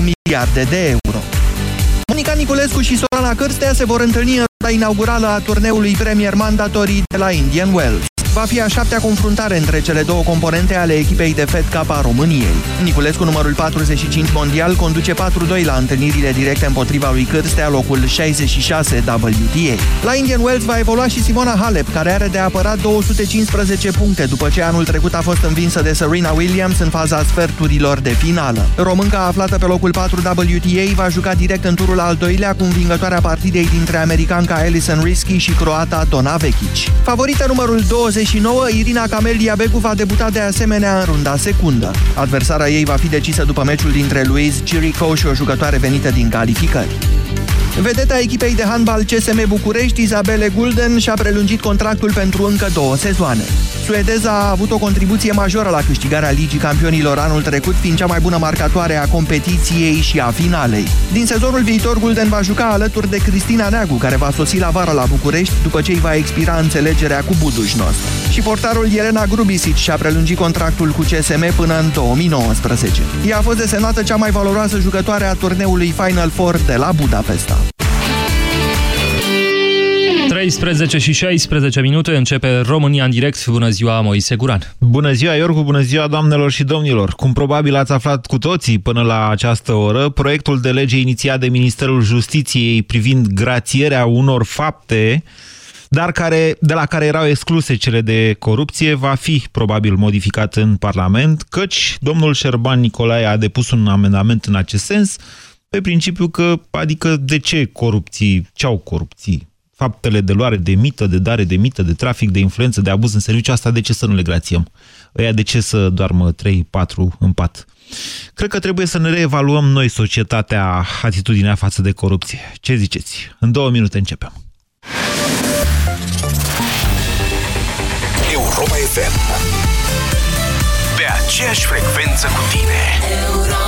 miliarde de euro. Monica Niculescu și Sorana Cârstea se vor întâlni în runda inaugurală a turneului Premier Mandatory de la Indian Wells va fi a șaptea confruntare între cele două componente ale echipei de Fed Cup a României. Niculescu, numărul 45 mondial, conduce 4-2 la întâlnirile directe împotriva lui Cârstea, locul 66 WTA. La Indian Wells va evolua și Simona Halep, care are de apărat 215 puncte după ce anul trecut a fost învinsă de Serena Williams în faza sferturilor de finală. Românca aflată pe locul 4 WTA va juca direct în turul al doilea cu învingătoarea partidei dintre americanca Alison Risky și croata Dona Vekic. Favorită numărul 20 29, Irina Camelia Begu va debuta de asemenea în runda secundă. Adversara ei va fi decisă după meciul dintre Louise Chirico și o jucătoare venită din calificări. Vedeta echipei de handbal CSM București, Isabele Gulden, și-a prelungit contractul pentru încă două sezoane. Suedeza a avut o contribuție majoră la câștigarea Ligii Campionilor anul trecut, fiind cea mai bună marcatoare a competiției și a finalei. Din sezonul viitor, Gulden va juca alături de Cristina Neagu, care va sosi la vară la București după ce îi va expira înțelegerea cu Budușnos. Și portarul Elena Grubisic și-a prelungit contractul cu CSM până în 2019. Ea a fost desemnată cea mai valoroasă jucătoare a turneului Final Four de la Budapesta. 13 și 16 minute începe România în direct. Bună ziua, Moise Guran. Bună ziua, Iorgu, bună ziua, doamnelor și domnilor. Cum probabil ați aflat cu toții până la această oră, proiectul de lege inițiat de Ministerul Justiției privind grațierea unor fapte dar care, de la care erau excluse cele de corupție, va fi probabil modificat în Parlament, căci domnul Șerban Nicolae a depus un amendament în acest sens, pe principiu că, adică de ce corupții, ce au corupții? Faptele de luare de mită, de dare de mită, de trafic, de influență, de abuz în serviciu, asta de ce să nu le grațiem? Ăia de ce să doarmă 3-4 în pat? Cred că trebuie să ne reevaluăm noi societatea, atitudinea față de corupție. Ce ziceți? În două minute începem. Europa FM Pe aceeași frecvență cu tine Europa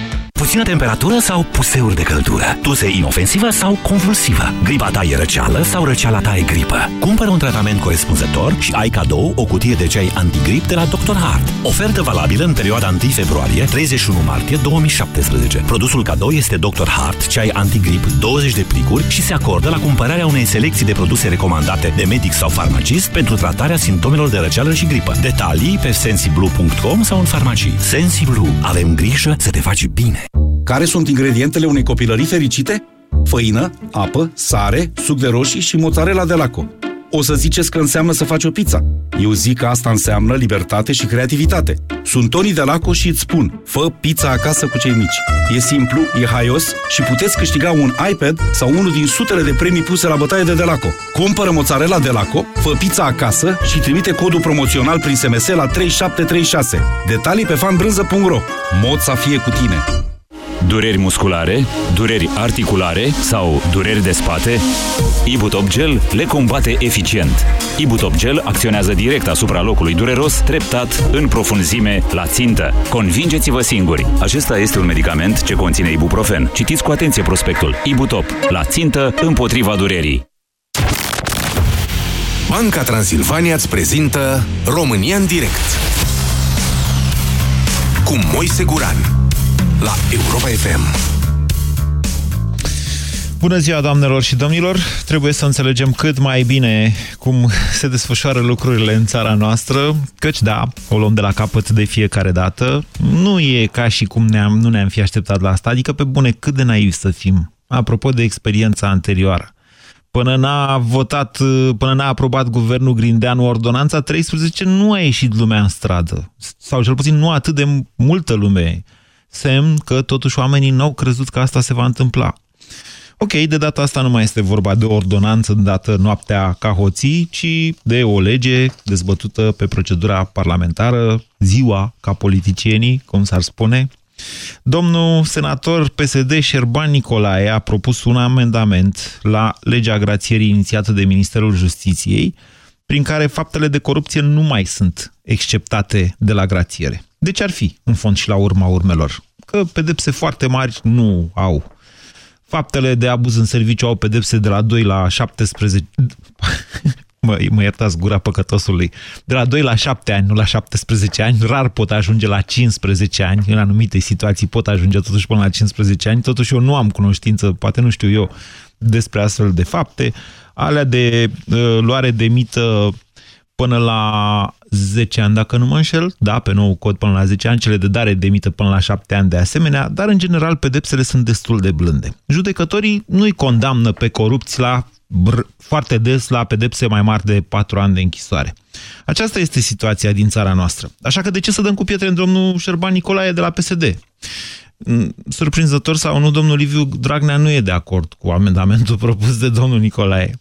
puțină temperatură sau puseuri de căldură, tuse inofensivă sau convulsivă, gripa ta e răceală sau răceala ta e gripă. Cumpără un tratament corespunzător și ai cadou o cutie de ceai antigrip de la Dr. Hart. Ofertă valabilă în perioada 1 februarie-31 martie 2017. Produsul cadou este Dr. Hart, ceai antigrip 20 de plicuri și se acordă la cumpărarea unei selecții de produse recomandate de medic sau farmacist pentru tratarea simptomelor de răceală și gripă. Detalii pe sensiblu.com sau în farmacii. Sensiblu. Avem grijă să te faci bine. Care sunt ingredientele unei copilării fericite? Făină, apă, sare, suc de roșii și mozzarella de laco. O să ziceți că înseamnă să faci o pizza. Eu zic că asta înseamnă libertate și creativitate. Sunt Toni de Laco și îți spun, fă pizza acasă cu cei mici. E simplu, e haios și puteți câștiga un iPad sau unul din sutele de premii puse la bătaie de Delaco. Cumpără mozzarella de Laco, fă pizza acasă și trimite codul promoțional prin SMS la 3736. Detalii pe fanbrânză.ro Mod să fie cu tine! Dureri musculare, dureri articulare sau dureri de spate? Ibutop Gel le combate eficient. Ibutop Gel acționează direct asupra locului dureros, treptat, în profunzime, la țintă. Convingeți-vă singuri! Acesta este un medicament ce conține ibuprofen. Citiți cu atenție prospectul. Ibutop. La țintă, împotriva durerii. Banca Transilvania îți prezintă România în direct cu Moise Guran la Europa FM. Bună ziua, doamnelor și domnilor! Trebuie să înțelegem cât mai bine cum se desfășoară lucrurile în țara noastră, căci da, o luăm de la capăt de fiecare dată. Nu e ca și cum ne-am, nu ne-am fi așteptat la asta, adică pe bune cât de naivi să fim. Apropo de experiența anterioară. Până n-a votat, până n-a aprobat guvernul Grindeanu ordonanța 13, nu a ieșit lumea în stradă. Sau cel puțin nu atât de multă lume. Semn că totuși oamenii n-au crezut că asta se va întâmpla. Ok, de data asta nu mai este vorba de o ordonanță dată noaptea ca hoții, ci de o lege dezbătută pe procedura parlamentară, ziua ca politicienii, cum s-ar spune. Domnul senator PSD Șerban Nicolae a propus un amendament la legea grațierii inițiată de Ministerul Justiției, prin care faptele de corupție nu mai sunt exceptate de la grațiere. De ce ar fi, în fond și la urma urmelor? Că pedepse foarte mari nu au Faptele de abuz în serviciu au pedepse de la 2 la 17... mă, mă iertați gura păcătosului. De la 2 la 7 ani, nu la 17 ani, rar pot ajunge la 15 ani, în anumite situații pot ajunge totuși până la 15 ani, totuși eu nu am cunoștință, poate nu știu eu, despre astfel de fapte. Alea de uh, luare de mită până la 10 ani, dacă nu mă înșel, da, pe nou cod până la 10 ani, cele de dare de mită până la 7 ani de asemenea, dar în general pedepsele sunt destul de blânde. Judecătorii nu-i condamnă pe corupți la foarte des la pedepse mai mari de 4 ani de închisoare. Aceasta este situația din țara noastră. Așa că de ce să dăm cu pietre în domnul Șerban Nicolae de la PSD? Mm, surprinzător sau nu, domnul Liviu Dragnea nu e de acord cu amendamentul propus de domnul Nicolae.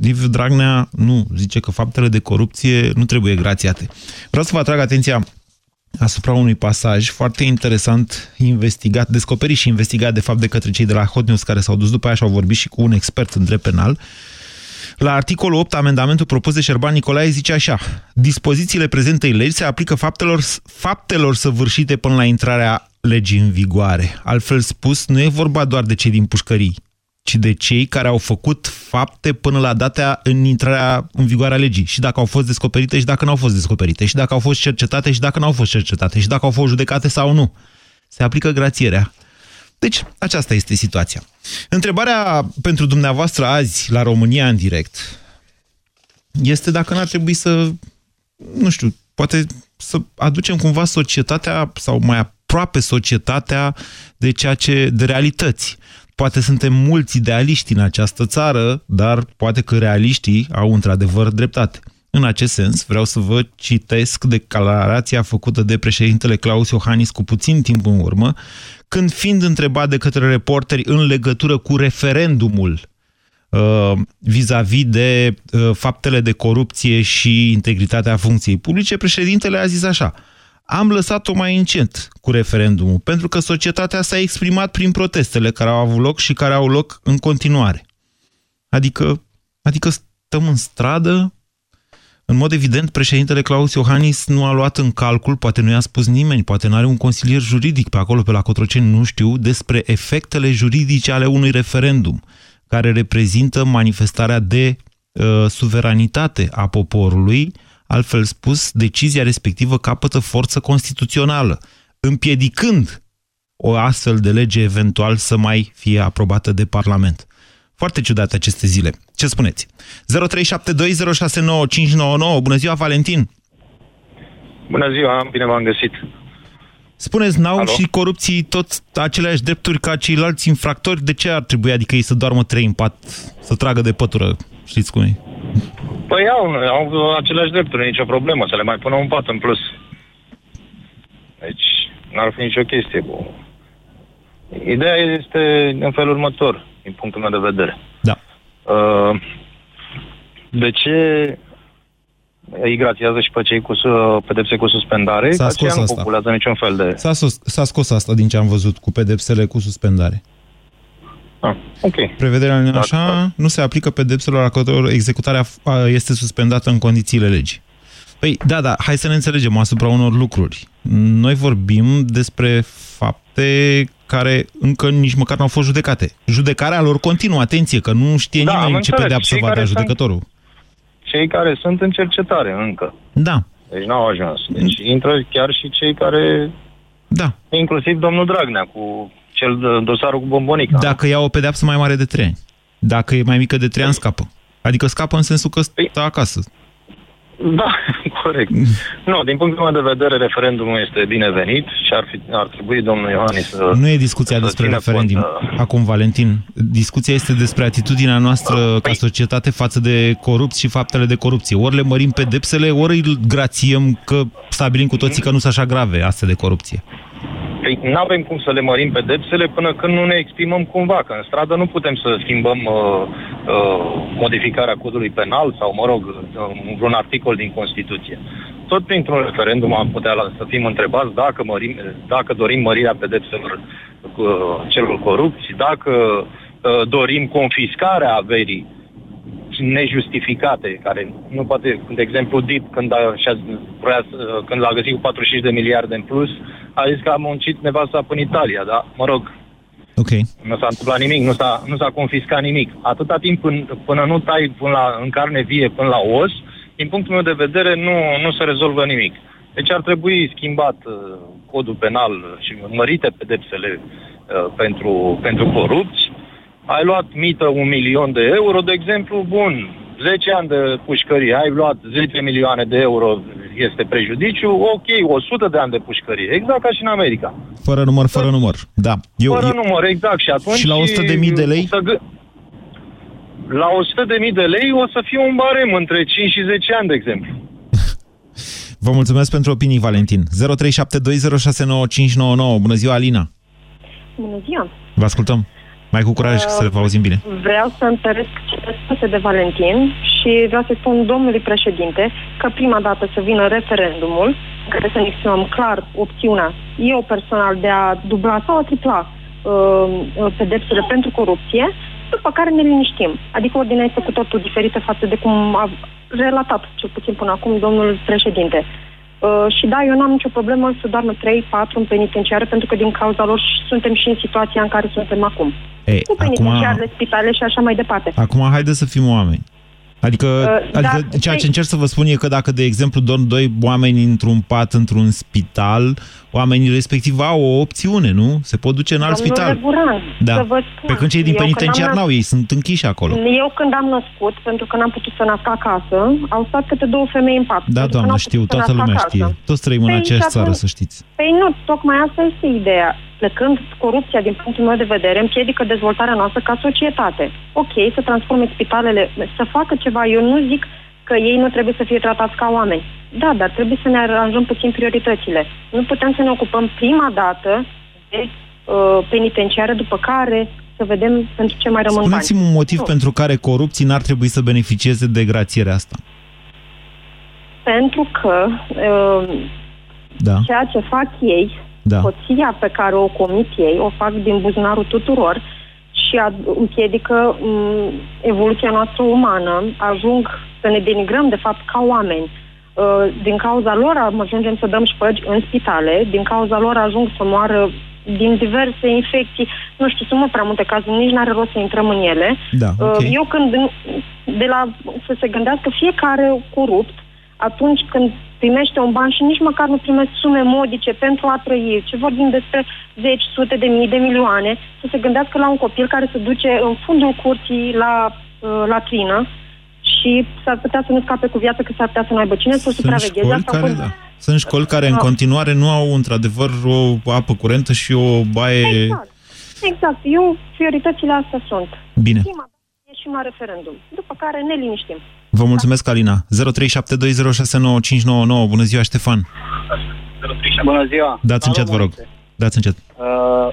Liviu Dragnea nu, zice că faptele de corupție nu trebuie grațiate. Vreau să vă atrag atenția asupra unui pasaj foarte interesant investigat, descoperit și investigat de fapt de către cei de la Hot News care s-au dus după aia și au vorbit și cu un expert în drept penal. La articolul 8, amendamentul propus de Șerban Nicolae zice așa Dispozițiile prezentei legi se aplică faptelor, faptelor săvârșite până la intrarea legii în vigoare. Altfel spus, nu e vorba doar de cei din pușcării, ci de cei care au făcut fapte până la data în intrarea în vigoare a legii. Și dacă au fost descoperite și dacă nu au fost descoperite. Și dacă au fost cercetate și dacă nu au fost cercetate. Și dacă au fost judecate sau nu. Se aplică grațierea. Deci, aceasta este situația. Întrebarea pentru dumneavoastră azi, la România în direct, este dacă n-ar trebui să, nu știu, poate să aducem cumva societatea sau mai aproape societatea de ceea ce, de realități. Poate suntem mulți idealiști în această țară, dar poate că realiștii au într-adevăr dreptate. În acest sens, vreau să vă citesc declarația făcută de președintele Claus Iohannis cu puțin timp în urmă, când fiind întrebat de către reporteri în legătură cu referendumul uh, vis-a-vis -vis de uh, faptele de corupție și integritatea funcției publice, președintele a zis așa – am lăsat-o mai încet cu referendumul, pentru că societatea s-a exprimat prin protestele care au avut loc și care au loc în continuare. Adică, adică stăm în stradă, în mod evident, președintele Claus Iohannis nu a luat în calcul, poate nu i-a spus nimeni, poate nu are un consilier juridic pe acolo, pe la Cotroceni, nu știu, despre efectele juridice ale unui referendum, care reprezintă manifestarea de uh, suveranitate a poporului, Altfel spus, decizia respectivă capătă forță constituțională, împiedicând o astfel de lege eventual să mai fie aprobată de Parlament. Foarte ciudate aceste zile. Ce spuneți? 0372069599. Bună ziua, Valentin! Bună ziua, bine v-am găsit. Spuneți, n-au Alo? și corupții tot aceleași drepturi ca ceilalți infractori? De ce ar trebui? Adică ei să doarmă trei în pat, să tragă de pătură? Știți cum e? Păi au, au aceleași drepturi, nicio problemă, să le mai pună un pat în plus. Deci, n-ar fi nicio chestie. Bă. Ideea este în felul următor, din punctul meu de vedere. Da. Uh, de ce îi grațiază și pe cei cu pedepse cu suspendare? S-a scos nu asta. populează niciun fel de... S-a, s-a scos asta din ce am văzut cu pedepsele cu suspendare. Ah, ok. Prevederea da, așa da. nu se aplică pedepselor a căror executarea este suspendată în condițiile legii. Păi, da, da, hai să ne înțelegem asupra unor lucruri. Noi vorbim despre fapte care încă nici măcar nu au fost judecate. Judecarea lor continuă, atenție, că nu știe da, nimeni ce pedeapsă va da judecătorul. Sunt, cei care sunt în cercetare încă. Da. Deci n-au ajuns. Deci intră chiar și cei care... Da. Inclusiv domnul Dragnea cu cel uh, dosarul cu bombonica. Dacă ia o pedeapsă mai mare de 3 ani. Dacă e mai mică de 3 ani, scapă. Adică scapă în sensul că stă acasă. Da, corect. Nu, din punctul meu de vedere, referendumul este binevenit și ar, fi, ar trebui domnul Iohannis să... Nu e discuția să despre țină referendum. cont, uh, Acum, Valentin, discuția este despre atitudinea noastră Păi- ca societate față de corupți și faptele de corupție. Ori le mărim pedepsele, ori îl grațiem că stabilim cu toții că nu sunt așa grave astea de corupție. Păi nu avem cum să le mărim pedepsele până când nu ne exprimăm cumva, că în stradă nu putem să schimbăm uh, uh, modificarea codului penal sau, mă rog, uh, vreun articol din Constituție. Tot printr-un referendum am putea la, să fim întrebați dacă, mărim, dacă dorim mărirea pedepselor uh, celor corupți, dacă uh, dorim confiscarea averii nejustificate, care nu poate, de exemplu, DIP, când, a, și-a, vrea, să- când l-a găsit cu 45 de miliarde în plus, a zis că a muncit nevasta până în Italia, da? Mă rog, Ok. nu s-a întâmplat nimic, nu s-a, nu s-a confiscat nimic. Atâta timp până, până nu tai până la, în carne vie până la os, din punctul meu de vedere, nu, nu se rezolvă nimic. Deci ar trebui schimbat uh, codul penal și mărite pedepsele uh, pentru, pentru corupți. Ai luat mită un milion de euro, de exemplu, bun, 10 ani de pușcărie, ai luat 10 milioane de euro, este prejudiciu, ok, 100 de ani de pușcărie, exact ca și în America. Fără număr, fără număr. Da. Eu, Fără eu, număr, exact. Și atunci... Și la 100.000 de lei? Să gă... La 100.000 de lei o să fie un barem între 5 și 10 ani, de exemplu. Vă mulțumesc pentru opinii, Valentin. 0372069599. Bună ziua, Alina. Bună ziua! Vă ascultăm. Mai cu curaj să vă auzim bine. Vreau să întăresc cele spuse de Valentin și vreau să spun domnului președinte că prima dată să vină referendumul, în care să ne exprimăm clar opțiunea, eu personal, de a dubla sau a tripla uh, pedepsele pentru corupție, după care ne liniștim. Adică ordinea este cu totul diferită față de cum a relatat, cel puțin până acum, domnul președinte. Uh, și da, eu nu am nicio problemă să doarmă 3-4 în penitenciară, pentru că din cauza lor și- suntem și în situația în care suntem acum. Ei, Cu acum, penitenciarele, spitale și așa mai departe. acum haideți să fim oameni. Adică, Uh, adică da, ceea ce păi- încerc să vă spun e că dacă, de exemplu, dorm doi oameni într-un pat, într-un spital, oamenii respectiv au o opțiune, nu? Se pot duce în alt Domnule spital. Buran, Da. să vă spun, Pe când cei din eu când penitenciar am n-au, ei sunt închiși acolo. Eu când am născut, pentru că n-am putut să nasc acasă, au stat câte două femei în pat. Da, pentru că doamnă, n-au știu, putut să toată nască lumea acasă. știe. Toți trăim în Păi, aceeași și țară, atunci- să știți. Păi nu, tocmai asta este ideea. Plecând corupția, din punctul meu de vedere, împiedică dezvoltarea noastră ca societate. Ok, să transforme spitalele, să facă ceva. Eu nu zic că ei nu trebuie să fie tratați ca oameni. Da, dar trebuie să ne aranjăm puțin prioritățile. Nu putem să ne ocupăm prima dată de uh, penitenciare, după care să vedem pentru ce mai rămân Spuneți-mi bani. un motiv Nu. pentru care corupții n-ar trebui să beneficieze de grațierea asta. Pentru că uh, Da, ceea ce fac ei, da. soția pe care o comit ei, o fac din buzunarul tuturor și ad- împiedică m, evoluția noastră umană, ajung să ne denigrăm de fapt ca oameni. Uh, Din cauza lor ajungem să dăm șpăgi în spitale, din cauza lor ajung să moară din diverse infecții. Nu știu, sunt mult prea multe cazuri, nici n-are rost să intrăm în ele. Da, Uh, ok. Eu când, de la, să se gândească fiecare corupt, atunci când primește un ban și nici măcar nu primește sume modice pentru a trăi, ce vorbim despre zeci, sute de mii de milioane, să se gândească la un copil care se duce în fundul curții la uh, latrină și s-ar putea să nu scape cu viață, că s-ar putea să nu aibă cine să Sunt supravegheze. școli Asta care, cum- da. Sunt școli care în Ah. continuare nu au într-adevăr o apă curentă și o baie... Exact. Exact. Eu, prioritățile astea sunt. Bine. Prima dată ieșim la referendum, după care ne liniștim. Vă mulțumesc, Alina. 0372069599. Bună ziua, Ștefan. Bună ziua! Dați încet, vă rog. Dați încet. Uh,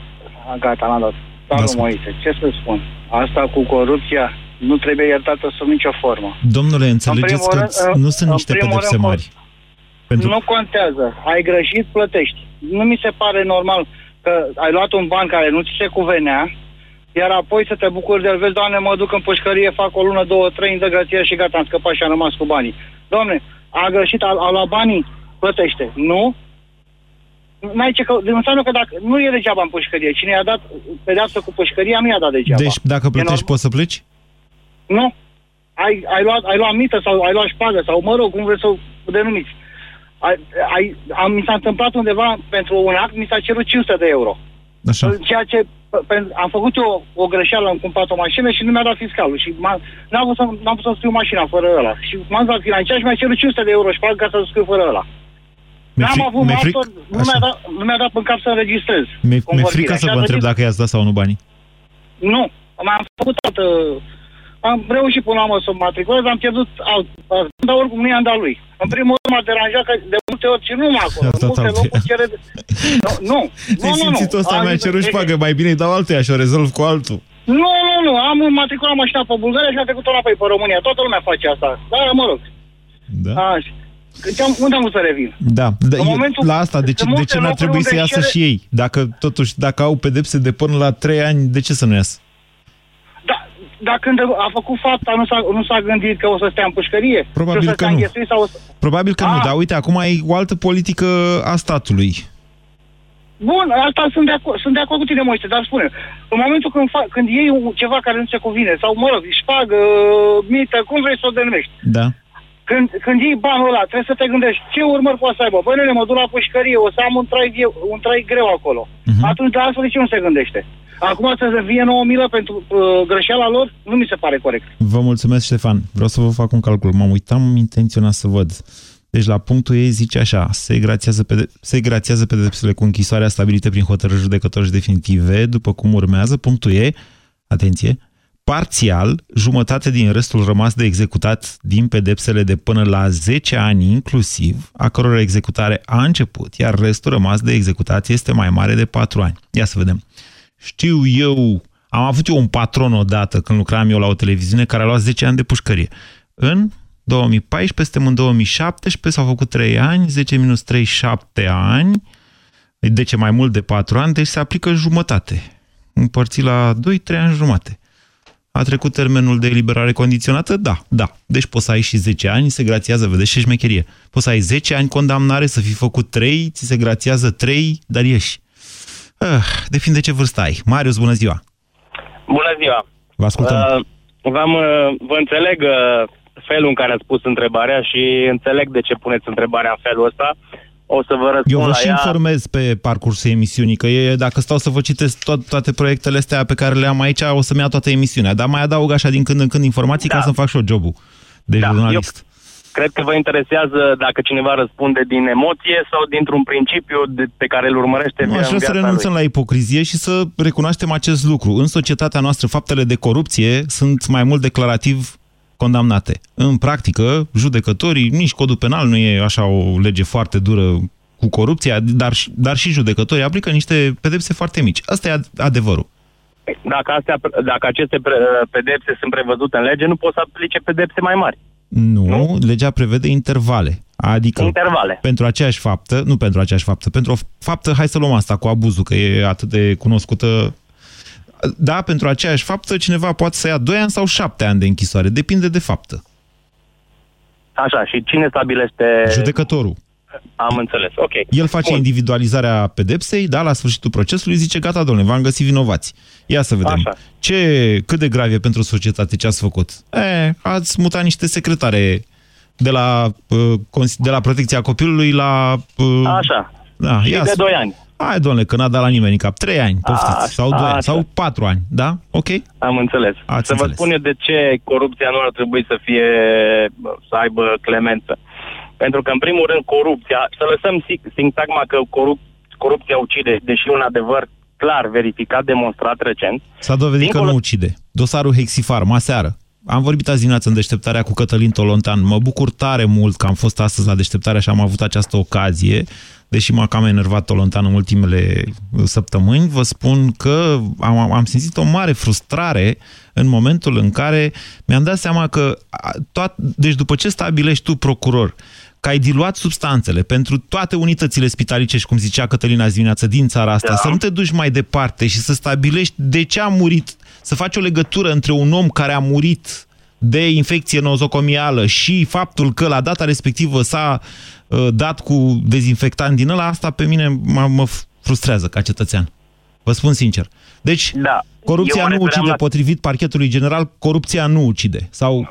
gata, l-am dat. Salut, ascult. Moise. Ce să spun? Asta cu corupția nu trebuie iertată sub nicio formă. Domnule, înțelegeți primul că rând, în- nu sunt în niște primul pedepse rând, mari. Pentru... Nu contează. Ai greșit, plătești. Nu mi se pare normal că ai luat un ban care nu ți se cuvenea, iar apoi să te bucuri de el. Vezi, doamne, mă duc în pușcărie, fac o lună, două, trei, îmi dă grație și gata, am scăpat și am rămas cu banii. Doamne, a greșit, a, a luat banii, plătește. Nu? N-ai ce că, înseamnă că dacă nu e degeaba în pușcărie. Cine i-a dat pedeapsă cu pușcăria, nu i-a dat degeaba. Deci, dacă E plătești, normal? poți să pleci? Nu. Ai, ai, luat, ai luat mită sau ai luat șpadă sau, mă rog, cum vreți să o denumiți. Ai, ai, am, mi s-a întâmplat undeva pentru un act, mi s-a cerut 500 de euro. Așa. Ceea ce pe- am făcut eu o greșeală, am cumpărat o mașină și nu mi-a dat fiscalul și m-a, n-am putut să, n-am putut să scriu mașina fără ăla. Și m-am dat financiar și mi-a cerut 500 de euro și pac ca să scriu fără ăla. Mi-e N-am fri- avut mi-e fric- martor, nu mi-a, dat, nu mi-a dat în cap să înregistrez. Mi-e, mi-e convorbirea. frică Și să a vă întreb trebuit- dacă i-ați dat sau nu banii. Nu, am făcut altă... Am reușit până la urmă să mă matriculez, am pierdut alt, alt, dar oricum nu i-am dat lui. În primul rând m-a deranjat că de multe ori și nu mă acolo. I-ați În dat multe altuia. locuri cere... Nu, nu, Ți-ai nu, nu, simțit nu. ăsta, Am mi-a zis- cerut și e- facă mai bine îi dau altuia și o rezolv cu altul. Nu, nu, nu, am matriculat mașina pe Bulgaria și am trecut-o înapoi pe România. Toată lumea face asta. Da, mă rog. Da? Așa. Că ce-am, unde am vrut să revin? Da, da În eu- momentul- la asta, de ce, sunt de multe ce n-ar locuri trebui unde să iasă cere- și ei? Dacă totuși, dacă au pedepse de până la 3 ani, de ce să nu iasă? Da, dar când a făcut fapta, nu s-a, nu s-a gândit că o să stea în pușcărie? Probabil și o să că stea nu. înghesuit Sau o să... Probabil că nu, Ah. dar uite, acum ai o altă politică a statului. Bun, asta sunt de, acord, sunt de acord cu tine, Moise, dar spune, în momentul când, fa, când iei un- ceva care nu se cuvine, sau, mă rog, șpagă, mită, cum vrei să o denumești, Da. Când, când iei banul ăla, trebuie să te gândești ce urmări poate să aibă. Băi, nene, mă duc la pușcărie, o să am un trai, vie- un trai greu acolo. Mhm. Atunci, de astfel, de ce nu se gândește? Acum să se vie nouă milă pentru uh, greșeala lor, nu mi se pare corect. Vă mulțumesc, Ștefan. Vreau să vă fac un calcul. M-am uitat, am intenționat să văd. Deci la punctul ei zice așa, se grațiază, pede- se grațiază pedepsele cu închisoarea stabilite prin hotărâri judecătoși definitive, după cum urmează. Punctul e, atenție, parțial, jumătate din restul rămas de executat din pedepsele de până la 10 ani inclusiv, a căror executare a început, iar restul rămas de executat este mai mare de 4 ani. Ia să vedem. Știu eu, am avut eu un patron odată când lucram eu la o televiziune care a luat 10 ani de pușcărie. În 2014, suntem în 2017, s-au făcut 3 ani, 10 minus 3, 7 ani, deci e mai mult de 4 ani, deci se aplică jumătate. Împărțit la 2, 3 ani jumate. A trecut termenul de eliberare condiționată? Da, da. Deci poți să ai și 10 ani, se grațiază, vedeți ce șmecherie. Poți să ai 10 ani condamnare, să fi făcut 3, ți se grațiază 3, dar ieși. Ah, depinde ce vârstă ai. Marius, bună ziua! Bună ziua! Vă ascultăm. Uh, v-am, uh, vă înțeleg uh, felul în care ați pus întrebarea și înțeleg de ce puneți întrebarea în felul ăsta. O să vă răspund Eu vă la și ea. informez pe parcursul emisiunii, că e, dacă stau să vă citesc to- toate proiectele astea pe care le am aici, o să-mi ia toată emisiunea. Dar mai adaug așa din când în când informații Da. ca să-mi fac și eu jobul de Da, jurnalist. Cred că vă interesează dacă cineva răspunde din emoție sau dintr-un principiu de, pe care îl urmărește Nu, în aș vrea să viața renunțăm lui. la ipocrizie și să recunoaștem acest lucru. În societatea noastră, faptele de corupție sunt mai mult declarativ condamnate. În practică, judecătorii, nici codul penal nu e așa o lege foarte dură cu corupția, dar, și- dar și judecătorii aplică niște pedepse foarte mici. Asta e ad- adevărul. Dacă, astea, dacă aceste pre- pedepse sunt prevăzute în lege, nu pot să aplice pedepse mai mari. Nu, nu, legea prevede intervale. Adică Intervale. pentru aceeași faptă, nu pentru aceeași faptă, pentru o faptă, hai să luăm asta cu abuzul, că e atât de cunoscută. Da, pentru aceeași faptă, cineva poate să ia 2 ani sau 7 ani de închisoare. Depinde de faptă. Așa, și cine stabilește... Judecătorul. Am înțeles, ok. El face Bun. individualizarea pedepsei, da, la sfârșitul procesului zice, gata, domnule, v-am găsit vinovați. Ia să vedem. Așa. Ce, cât de grav e pentru societate ce ați făcut? E, ați mutat niște secretare de la, uh, cons- de la protecția copilului la... uh, Așa. Da, și ia de să- 2 ani. Hai, domnule, că n-a dat la nimeni în cap. 3 ani, poftiți, Așa, sau 2 ani, așa. sau 4 ani, da? Ok? Am înțeles. Ați să vă înțeles. spun eu de ce corupția nu ar trebui să fie, să aibă clemență. Pentru că, în primul rând, corupția, să lăsăm si- sintagma că corup, corupția ucide, deși un adevăr clar, verificat, demonstrat recent. S-a dovedit că Dincolo- nu ucide. Dosarul Hexifarm, aseară. Am vorbit azi dimineață în deșteptarea cu Cătălin Tolontan. Mă bucur tare mult că am fost astăzi la deșteptarea și am avut această ocazie, deși m-a cam enervat Tolontan în ultimele uh, săptămâni. Vă spun că am, am simțit o mare frustrare în momentul în care mi-am dat seama că, a, toat, deci după ce stabilești tu procuror, că ai diluat substanțele pentru toate unitățile spitalicești, cum zicea Cătălina azi dimineață, din țara asta, da. să nu te duci mai departe și să stabilești de ce a murit, să faci o legătură între un om care a murit de infecție nozocomială și faptul că la data respectivă s-a uh, dat cu dezinfectant din ăla, asta pe mine mă, mă frustrează ca cetățean. Vă spun sincer. Deci, Da. corupția Eu mă nu refeream ucide, la- potrivit parchetului general, corupția nu ucide. Sau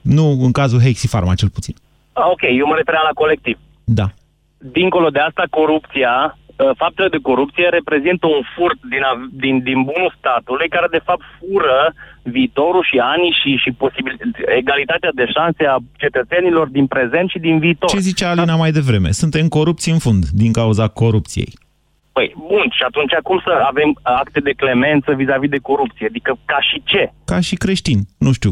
nu în cazul Hexifarma, cel puțin. Ah, ok, eu mă refeream la colectiv. Da. Dincolo de asta, corupția uh, faptele de corupție reprezintă un furt din, av- din, din bunul statului care de fapt fură viitorul și anii și, și posibil, egalitatea de șanse a cetățenilor din prezent și din viitor. Ce zicea Alina mai devreme? Suntem corupți în fund din cauza corupției. Păi, bun, și atunci cum să avem acte de clemență vis-a-vis de corupție? Adică ca și ce? Ca și creștini, nu știu.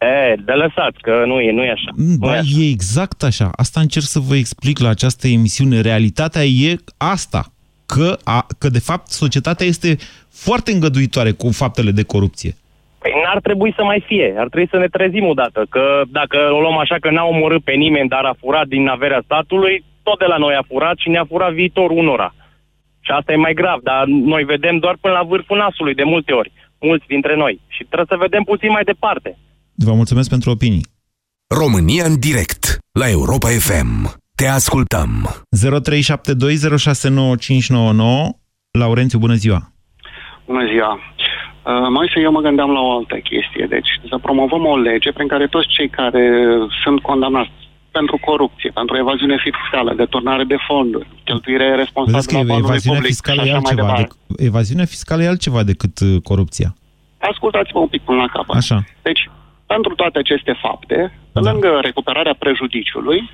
E, de lăsat, că nu e, nu e așa. Nu Ba, e așa. e exact așa. Asta încerc să vă explic la această emisiune. Realitatea e asta. Că, a, că de fapt, societatea este foarte îngăduitoare cu faptele de corupție. Păi n-ar trebui să mai fie. Ar trebui să ne trezim odată. Că dacă o luăm așa că n-a omorât pe nimeni, dar a furat din averea statului, tot de la noi a furat și ne-a furat viitorul unora. Și asta e mai grav, dar noi vedem doar până la vârful nasului de multe ori. Mulți dintre noi. Și trebuie să vedem puțin mai departe. Vă mulțumesc pentru opinii. România în direct la Europa FM. Te ascultăm. 0372069599 Laurențiu, bună ziua! Bună ziua! Uh, Moise, eu mă gândeam la o altă chestie. Deci să promovăm o lege prin care toți cei care sunt condamnați pentru corupție, pentru evaziune fiscală, deturnare de fonduri, cheltuire Vedeți responsabilă că a banului evaziunea public fiscală și e așa mai altceva. departe. De, evaziunea fiscală e altceva decât uh, corupția. Ascultați-mă un pic până la capăt. Așa. Deci, pentru toate aceste fapte, pe Da. lângă recuperarea prejudiciului,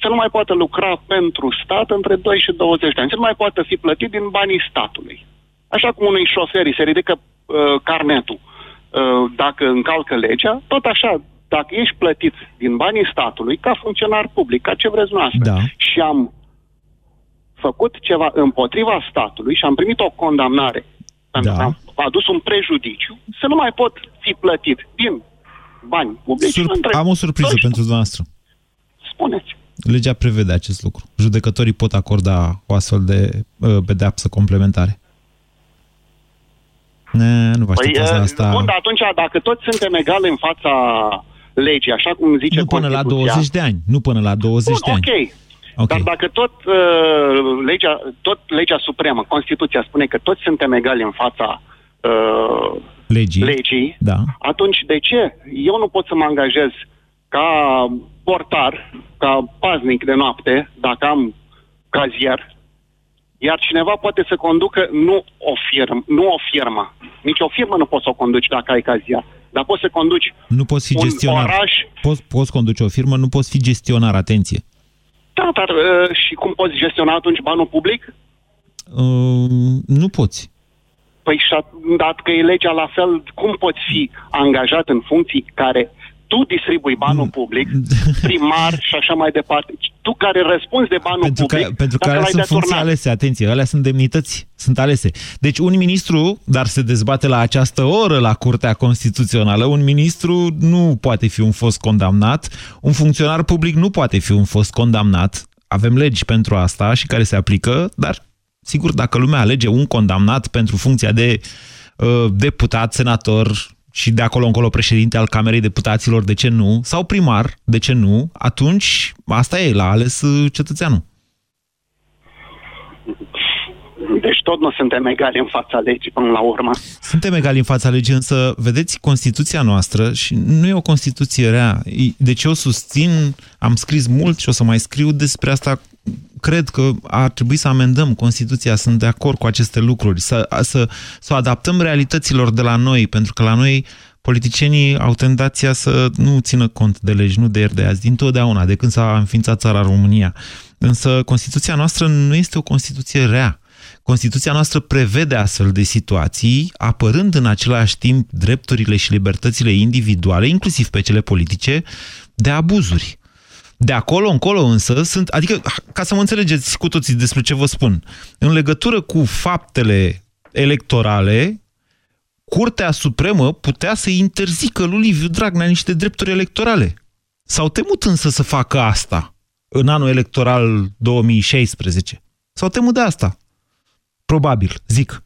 să nu mai poată lucra pentru stat între 2 și 20 de ani. Să nu mai poată fi plătit din banii statului. Așa cum unui șofer îi se ridică uh, carnetul uh, dacă încalcă legea, tot așa, dacă ești plătit din banii statului, ca funcționar public, ca ce vreți noastră, Da. și am făcut ceva împotriva statului și am primit o condamnare pentru Da. că am adus un prejudiciu, să nu mai pot fi plătit din bani publici. Sur- între am o surpriză 12. pentru dumneavoastră. Spuneți. Legea prevede acest lucru. Judecătorii pot acorda o astfel de uh, pedeapsă complementare. Ne, nu vă Păi, așteptați la uh, asta. bun, dar atunci, dacă toți suntem egali în fața legii, așa cum zice nu până la Constituția, 20 de ani. Nu până la 20 de Bun, ani. ok. Ok. Dar dacă tot, uh, legea, tot legea supremă, Constituția spune că toți suntem egali în fața uh, Legii. legii, Da. atunci de ce eu nu pot să mă angajez ca portar, ca paznic de noapte, dacă am cazier, iar cineva poate să conducă nu o firmă, nu o firmă. Nici o firmă nu poți să o conduci dacă ai cazier. Dar poți să conduci Nu poți fi un gestionar. oraș. Poți, poți conduce o firmă, nu poți fi gestionar, atenție. Da, dar uh, și cum poți gestiona atunci banul public? Uh, nu poți. Păi și at- dacă e legea la fel, cum poți fi angajat în funcții care tu distribui banul public, primar și așa mai departe. Tu care răspunzi de banul Pentru că, public, pentru că dacă alea l-ai sunt funcții deturnat. alese, atenție, alea sunt demnități, sunt alese. Deci un ministru, dar se dezbate la această oră la Curtea Constituțională, un ministru nu poate fi un fost condamnat, un funcționar public nu poate fi un fost condamnat. Avem legi pentru asta și care se aplică, dar sigur, dacă lumea alege un condamnat pentru funcția de uh, deputat, senator și de acolo încolo președinte al Camerei Deputaților, de ce nu? Sau primar, de ce nu? Atunci, asta e, l-a ales uh, cetățeanul. Deci tot nu suntem egali în fața legii până la urmă. Suntem egali în fața legii, însă, vedeți, Constituția noastră, și nu e o Constituție rea, deci eu susțin, am scris mult și o să mai scriu despre asta, cred că ar trebui să amendăm Constituția, sunt de acord cu aceste lucruri, să, să, să o adaptăm realităților de la noi, pentru că la noi politicienii au tendația să nu țină cont de legi, nu de ieri de azi, din totdeauna, de când s-a înființat țara România. Însă Constituția noastră nu este o Constituție rea. Constituția noastră prevede astfel de situații, apărând în același timp drepturile și libertățile individuale, inclusiv pe cele politice, de abuzuri. De acolo încolo însă sunt, adică, ca să mă înțelegeți cu toții despre ce vă spun, în legătură cu faptele electorale, Curtea Supremă putea să interzică lui Liviu Dragnea niște drepturi electorale. S-au temut însă să facă asta în anul electoral 2016. S-au temut de asta. Probabil, zic.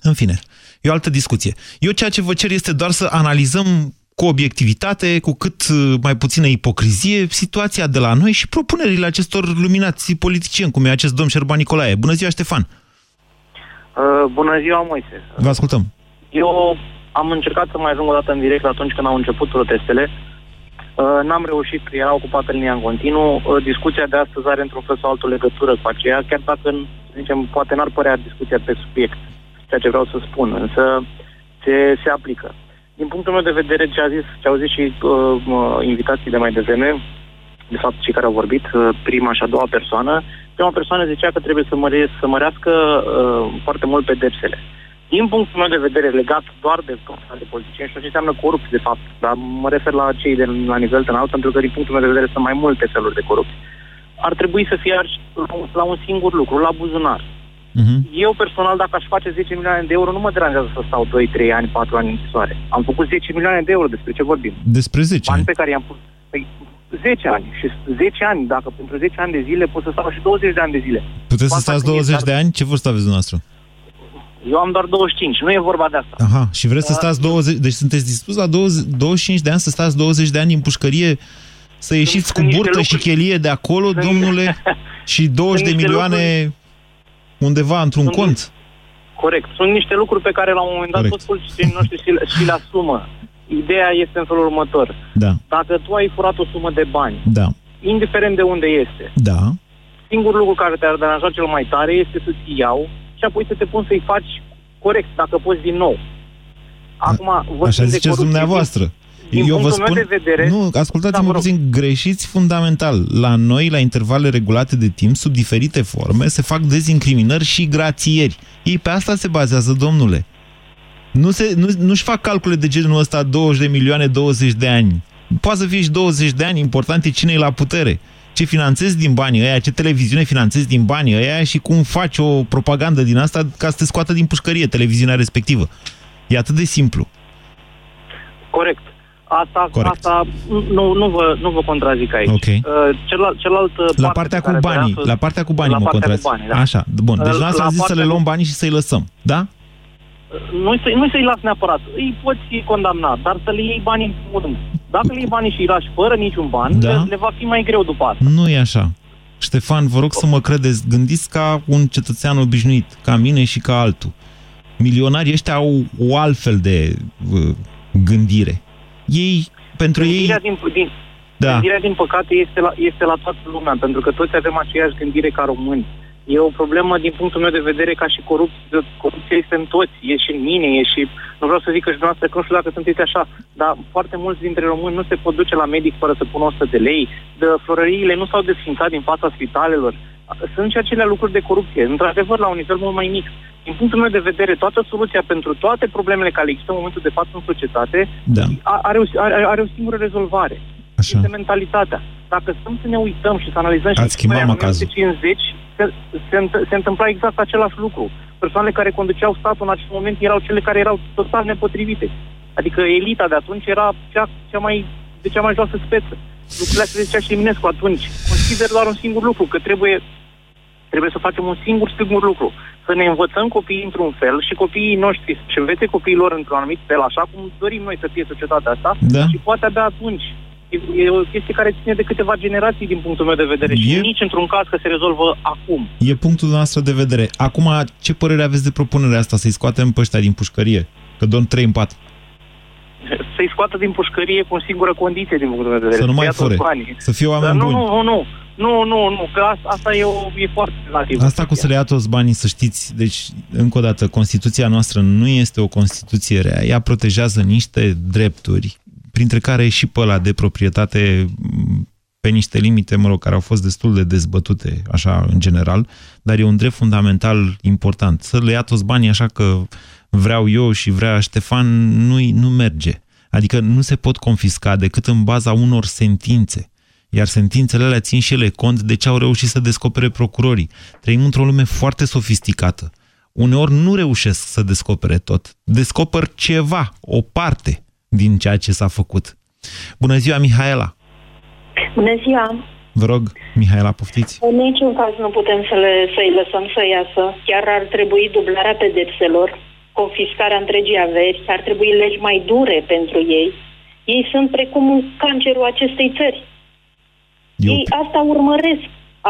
În fine, e o altă discuție. Eu ceea ce vă cer este doar să analizăm cu obiectivitate, cu cât uh, mai puțină ipocrizie, situația de la noi și propunerile acestor luminați politicieni, cum e acest domn Șerban Nicolae. Bună ziua, Ștefan! Uh, bună ziua, Moise. Vă ascultăm. Eu am încercat să mai ajung o dată în direct atunci când au început protestele. Uh, n-am reușit, era ocupată linia în continuu. Uh, discuția de astăzi are într-un fel sau altul legătură cu aceea, chiar dacă să zicem, poate n-ar părea discuția pe subiect, ceea ce vreau să spun, însă se, se aplică. Din punctul meu de vedere, ce, a zis, ce au zis și uh, invitații de mai devreme, de fapt cei care au vorbit, uh, prima și a doua persoană, prima persoană zicea că trebuie să, măre, să mărească uh, foarte mult pedepsele. Din punctul meu de vedere, legat doar de de politicieni, și ce înseamnă corupție, de fapt, dar mă refer la cei de la nivel înalt, pentru că din punctul meu de vedere sunt mai multe feluri de corupție. Ar trebui să fie arși la un singur lucru, la buzunar. Uh-huh. Eu personal, dacă aș face 10 milioane de euro, nu mă deranjează să stau 2, 3 ani, 4 ani în închisoare. Am făcut 10 milioane de euro, despre ce vorbim? Despre 10 Bani pe care i-am pus. Păi, 10 ani. Și 10 ani, dacă pentru 10 ani de zile pot să stau și 20 de ani de zile. Puteți să stați 20 de ani? Ce vârstă aveți dumneavoastră? Eu am doar 25, nu e vorba de asta. Aha, și vreți să stați 20... Deci sunteți dispus la 20, 25 de ani să stați 20 de ani în pușcărie, să ieșiți cu burtă și chelie de acolo, sunt, domnule, și 20 de milioane lucruri, undeva într-un cont? Corect. Sunt niște lucruri pe care la un moment dat Corect. toți politicienii noștri și, și le asumă. Ideea este în felul următor. Da. Dacă tu ai furat o sumă de bani, da. indiferent de unde este, da. singurul lucru care te-ar deranja cel mai tare este să-ți iau și apoi să te pun să-i faci corect, dacă poți din nou. Acum, Așa ziceți dumneavoastră. Din Eu vă spun, de vedere, nu, ascultați-mă da, puțin, greșiți fundamental. La noi, la intervale regulate de timp, sub diferite forme, se fac dezincriminări și grațieri. Ei pe asta se bazează, domnule. Nu se, nu, nu-și fac calcule de genul ăsta 20 de milioane, 20 de ani. Poate să fie și 20 de ani, important e cine e la putere ce finanțezi din banii ăia, ce televiziune finanțezi din banii ăia și cum faci o propagandă din asta ca să te scoată din pușcărie televiziunea respectivă. E atât de simplu. Corect. Asta, Corect. asta nu, nu, vă, nu vă contrazic aici. Okay. Uh, celălalt, celălalt la partea cu banii, la partea cu banii la mă contrazic. Cu banii, da. Așa, bun. Deci la asta zis să le luăm cu... banii și să-i lăsăm, da? Nu să, nu să-i las neapărat. Îi poți condamna, dar să le iei banii în primul rând. Dacă le iei banii și îi lași fără niciun ban, da? le, le va fi mai greu după asta. Nu e așa. Ștefan, vă rog să mă credeți, gândiți ca un cetățean obișnuit, ca mine și ca altul. Milionarii ăștia au o altfel de uh, gândire. Ei, pentru gândirea ei... Din, din, da. Gândirea, din păcate, este la, este la toată lumea, pentru că toți avem aceeași gândire ca români. E o problemă din punctul meu de vedere ca și corupție. Corupția este în toți, e și în mine, e și... Nu vreau să zic că și dumneavoastră, că nu știu dacă sunteți așa, dar foarte mulți dintre români nu se pot duce la medic fără să pună 100 de lei. De florăriile nu s-au desfințat din fața spitalelor. Sunt și acelea lucruri de corupție, într-adevăr, la un nivel mult mai mic. Din punctul meu de vedere, toată soluția pentru toate problemele care există în momentul de față în societate da. are, o, are, are o singură rezolvare. Așa. Este mentalitatea. Dacă stăm să ne uităm și să analizăm Ați și în 1950, se, se, se întâmpla exact același lucru. Persoanele care conduceau statul în acel moment erau cele care erau total nepotrivite. Adică elita de atunci era cea, cea mai, de cea mai joasă speță. Lucrurile astea zicea și Eminescu atunci. Consider doar un singur lucru, că trebuie, trebuie să facem un singur, singur lucru. Să ne învățăm copiii într-un fel și copiii noștri să învețe copiilor într-un anumit fel, așa cum dorim noi să fie societatea asta, da. și poate abia atunci e o chestie care ține de câteva generații din punctul meu de vedere e... și nici într-un caz că se rezolvă acum. E punctul nostru de vedere. Acum, ce părere aveți de propunerea asta să-i scoatem pe ăștia din pușcărie? Că doar 3 în 4. Să-i scoată din pușcărie cu o singură condiție din punctul meu de vedere. Să nu mai fure. Să fie oameni nu, buni. Nu, nu, nu. Nu, nu, nu, că asta, asta e, o, e foarte relativ. Asta cu să le ia toți banii, să știți, deci, încă o dată, Constituția noastră nu este o Constituție rea. Ea protejează niște drepturi printre care și pe ăla de proprietate pe niște limite, mă rog, care au fost destul de dezbătute, așa, în general, dar e un drept fundamental important. Să le ia toți banii așa că vreau eu și vrea Ștefan, nu, nu merge. Adică nu se pot confisca decât în baza unor sentințe. Iar sentințele alea țin și ele cont de ce au reușit să descopere procurorii. Trăim într-o lume foarte sofisticată. Uneori nu reușesc să descopere tot. Descoper ceva, o parte din ceea ce s-a făcut. Bună ziua, Mihaela! Bună ziua! Vă rog, Mihaela, poftiți. În niciun caz nu putem să le, să-i lăsăm să iasă. Chiar ar trebui dublarea pedepselor, confiscarea întregii averi, ar trebui legi mai dure pentru ei. Ei sunt precum cancerul acestei țări. Eu... Ei asta urmăresc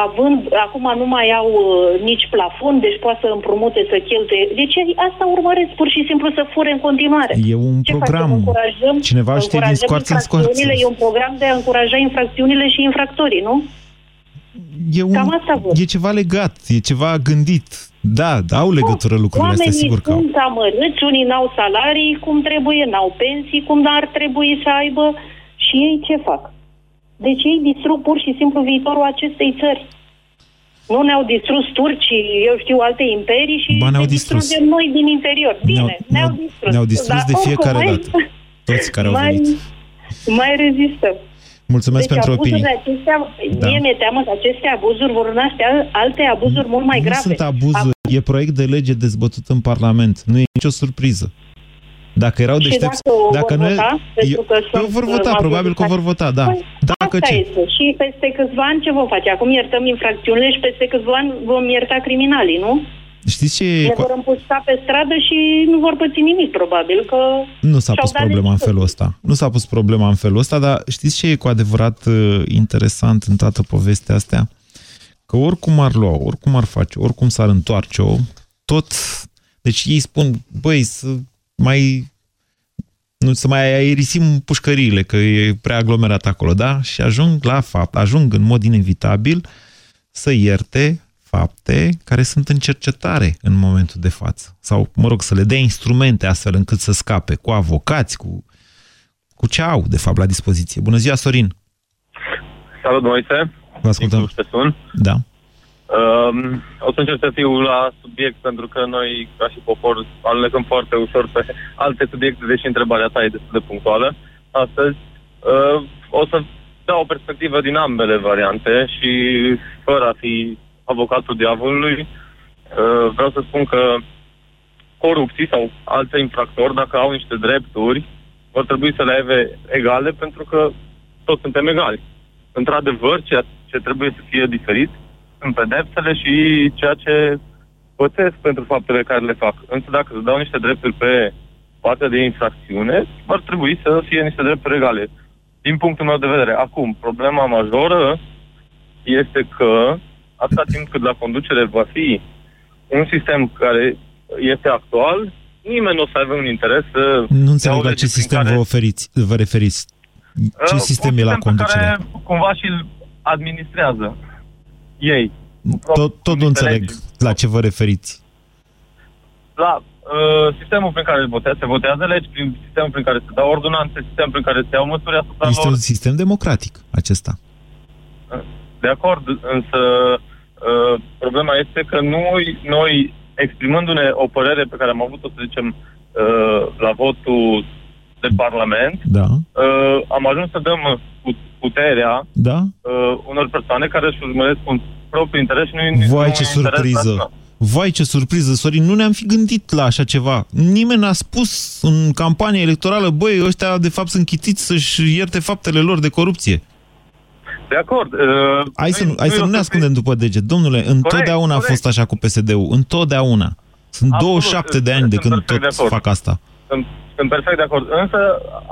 având, acum nu mai au uh, nici plafon, deci poate să împrumute, să cheltuie. Deci asta urmăresc pur și simplu să fure în continuare. E un Ce program. Facem? Încurajăm, Cineva știe din scoarță în scoarță. E un program de a încuraja infracțiunile și infractorii, nu? e, un, Cam asta văd. e ceva legat, e ceva gândit. Da, da, au legătură lucrurile astea, Oamenii sigur că au. sunt amărâți, unii n-au salarii cum trebuie, n-au pensii cum ar trebui să aibă și ei ce fac? Deci ei distrug pur și simplu viitorul acestei țări. Nu ne-au distrus turcii, eu știu, alte imperii și Ba, ne-au ne distrus. distrugem noi din interior. Bine, Ne-au- ne-au, ne-au- distrus. ne-au distrus Dar de fiecare oricum, dată. Toți care au mai, venit. mai rezistăm. Mulțumesc deci pentru opinii. abuzurile acestea, Da. mie mi-e teamă că aceste abuzuri vor naște al- alte abuzuri mult mai nu grave. sunt abuzuri, e proiect de lege dezbătut în Parlament. Nu e nicio surpriză. Dacă erau Și deștepți... dacă o dacă vor nu vota, pentru eu, că eu sunt, vor vota, uh, probabil că vor vota, da. Păi, Dacă Asta ce? este. Și peste câțiva ani ce vom face? Acum iertăm infracțiunile și peste câțiva ani vom ierta criminalii, nu? Știți ce e? Ne vor împușca pe stradă și nu vor păți nimic, probabil, că... Nu s-a și-au pus dat problema în legitime. felul ăsta. Nu s-a pus problema în felul ăsta, dar știți ce e cu adevărat uh, interesant în toată povestea asta? Că oricum ar lua, oricum ar face, oricum s-ar întoarce-o, tot... Deci ei spun, băi, să mai... Nu, să mai aerisim pușcăriile, că e prea aglomerat acolo, da? Și ajung la fapt, ajung în mod inevitabil să ierte fapte care sunt în cercetare în momentul de față. Sau, mă rog, să le dea instrumente astfel încât să scape cu avocați, cu, cu ce au, de fapt, la dispoziție. Bună ziua, Sorin! Salut, Moise. Vă ascultăm. Te sun. Da. Um, o să încerc să fiu la subiect pentru că noi, ca și popor, alecăm foarte ușor pe alte subiecte, deși întrebarea ta e destul de punctuală. Astăzi uh, o să dau o perspectivă din ambele variante și fără a fi avocatul diavolului, uh, vreau să spun că corupții sau alți infractori, dacă au niște drepturi, vor trebui să le aibă egale pentru că toți suntem egali. Într-adevăr, ceea ce trebuie să fie diferit sunt pedepsele și ceea ce pățesc pentru faptele care le fac. Însă dacă îți dau niște drepturi pe partea de infracțiune, ar trebui să fie niște drepturi egale. Din punctul meu de vedere. Acum, problema majoră este că atâta timp cât la conducere va fi un sistem care este actual, nimeni nu o să aibă un interes să... Nu ia înțeleg o la lege ce prin sistem care- vă, oferiți, vă referiți. Ce Uh, sistem un e la sistem pe conducere? care cumva și îl administrează ei. Tot, tot nu înțeleg la ce vă referiți. La uh, sistemul prin care votează, se votează legi, prin sistemul prin care se dau ordonanțe, sistemul prin care se iau măsuri asupra Este lor. un sistem democratic acesta. De acord, însă uh, problema este că noi, noi exprimându-ne o părere pe care am avut-o, să zicem, uh, la votul de Parlament, Da, uh, am ajuns să dăm put- puterea da. uh, unor persoane care își urmăresc un propriu interes și nu Vai, nu ce un interes surpriză! național. Vai, ce surpriză, Sorin! Nu ne-am fi gândit la așa ceva. Nimeni n-a spus în campania electorală, băi, ăștia de fapt sunt chitiți să-și ierte faptele lor de corupție. De acord. Uh, Hai să, nu, nu- hai să e nu o ne ascundem după deget. Domnule, întotdeauna a corect. fost așa cu PSD-ul. Întotdeauna. Sunt Absolut, 27 de ani de sunt când perfect de tot acord. fac asta. Sunt, sunt perfect de acord. Însă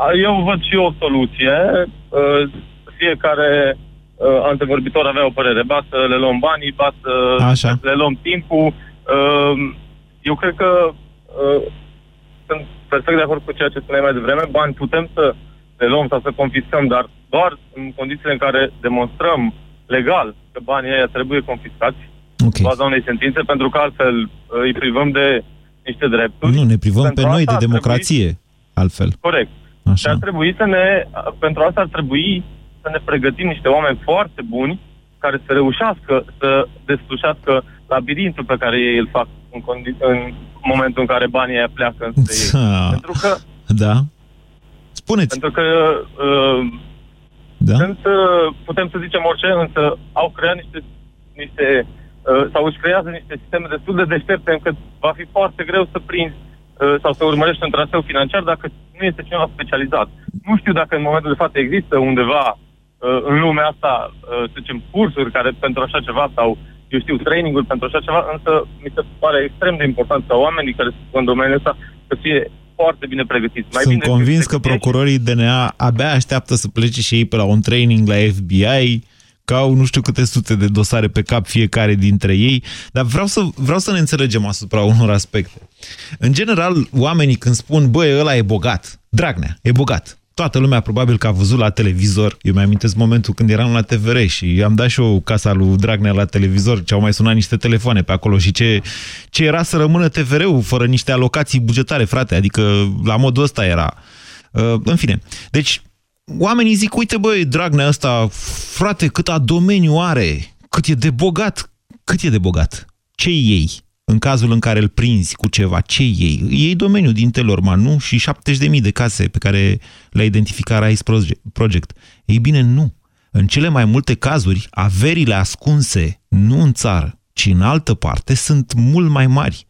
a- eu văd și o soluție. Uh, Fiecare uh, antevorbitor avea o părere. Ba să le luăm banii, ba să Așa. să le luăm timpul. Uh, Eu cred că uh, sunt perfect de acord cu ceea ce spuneai mai devreme. Bani putem să le luăm sau să confiscăm, dar doar în condițiile în care demonstrăm legal că banii ăia trebuie confiscați Ok. în baza unei sentințe, pentru că altfel uh, îi privăm de niște drepturi. Nu, ne privăm pe Pentru noi asta de ar democrație, altfel. Corect. Așa. Și ar trebui să ne, pentru asta ar trebui să ne pregătim niște oameni foarte buni care să reușească să deslușească labirintul pe care ei îl fac în, condi- în momentul în care banii aia pleacă înspre ei. Da. pentru că, Da? Spuneți. pentru că uh, Da? sunt, uh, putem să zicem orice, însă au creat niște, niște uh, sau își creează niște sisteme destul de deștepte încât va fi foarte greu să prinzi uh, sau să urmărești un traseu financiar dacă nu este cineva specializat. Nu știu dacă în momentul de față există undeva uh, în lumea asta, uh, să zicem, cursuri care pentru așa ceva sau, eu știu, training-uri pentru așa ceva, însă mi se pare extrem de important ca oamenii care sunt în domeniul ăsta să fie foarte bine pregătiți. Mai Sunt bine convins că procurorii DNA abia așteaptă să plece și ei pe la un training la FBI, că au nu știu câte sute de dosare pe cap fiecare dintre ei, dar vreau să, vreau să ne înțelegem asupra unor aspecte. În general, oamenii când spun, băi, ăla e bogat, Dragnea, e bogat, toată lumea probabil că a văzut la televizor. Eu mi-amintesc momentul când eram la TVR și am dat și eu casa lui Dragnea la televizor, ce au mai sunat niște telefoane pe acolo și ce, ce era să rămână TVR-ul fără niște alocații bugetare, frate, adică la modul ăsta era. Uh, în fine, deci oamenii zic, uite băi, Dragnea ăsta, frate, cât a domeniu are, cât e de bogat, cât e de bogat, ce ei? În cazul în care îl prinzi cu ceva, ce ei? Ei domeniul din Telorman, nu? Și 70.000 de case pe care le-a identificat Rice Project. Ei bine, nu. În cele mai multe cazuri, averile ascunse, nu în țară, ci în altă parte, sunt mult mai mari.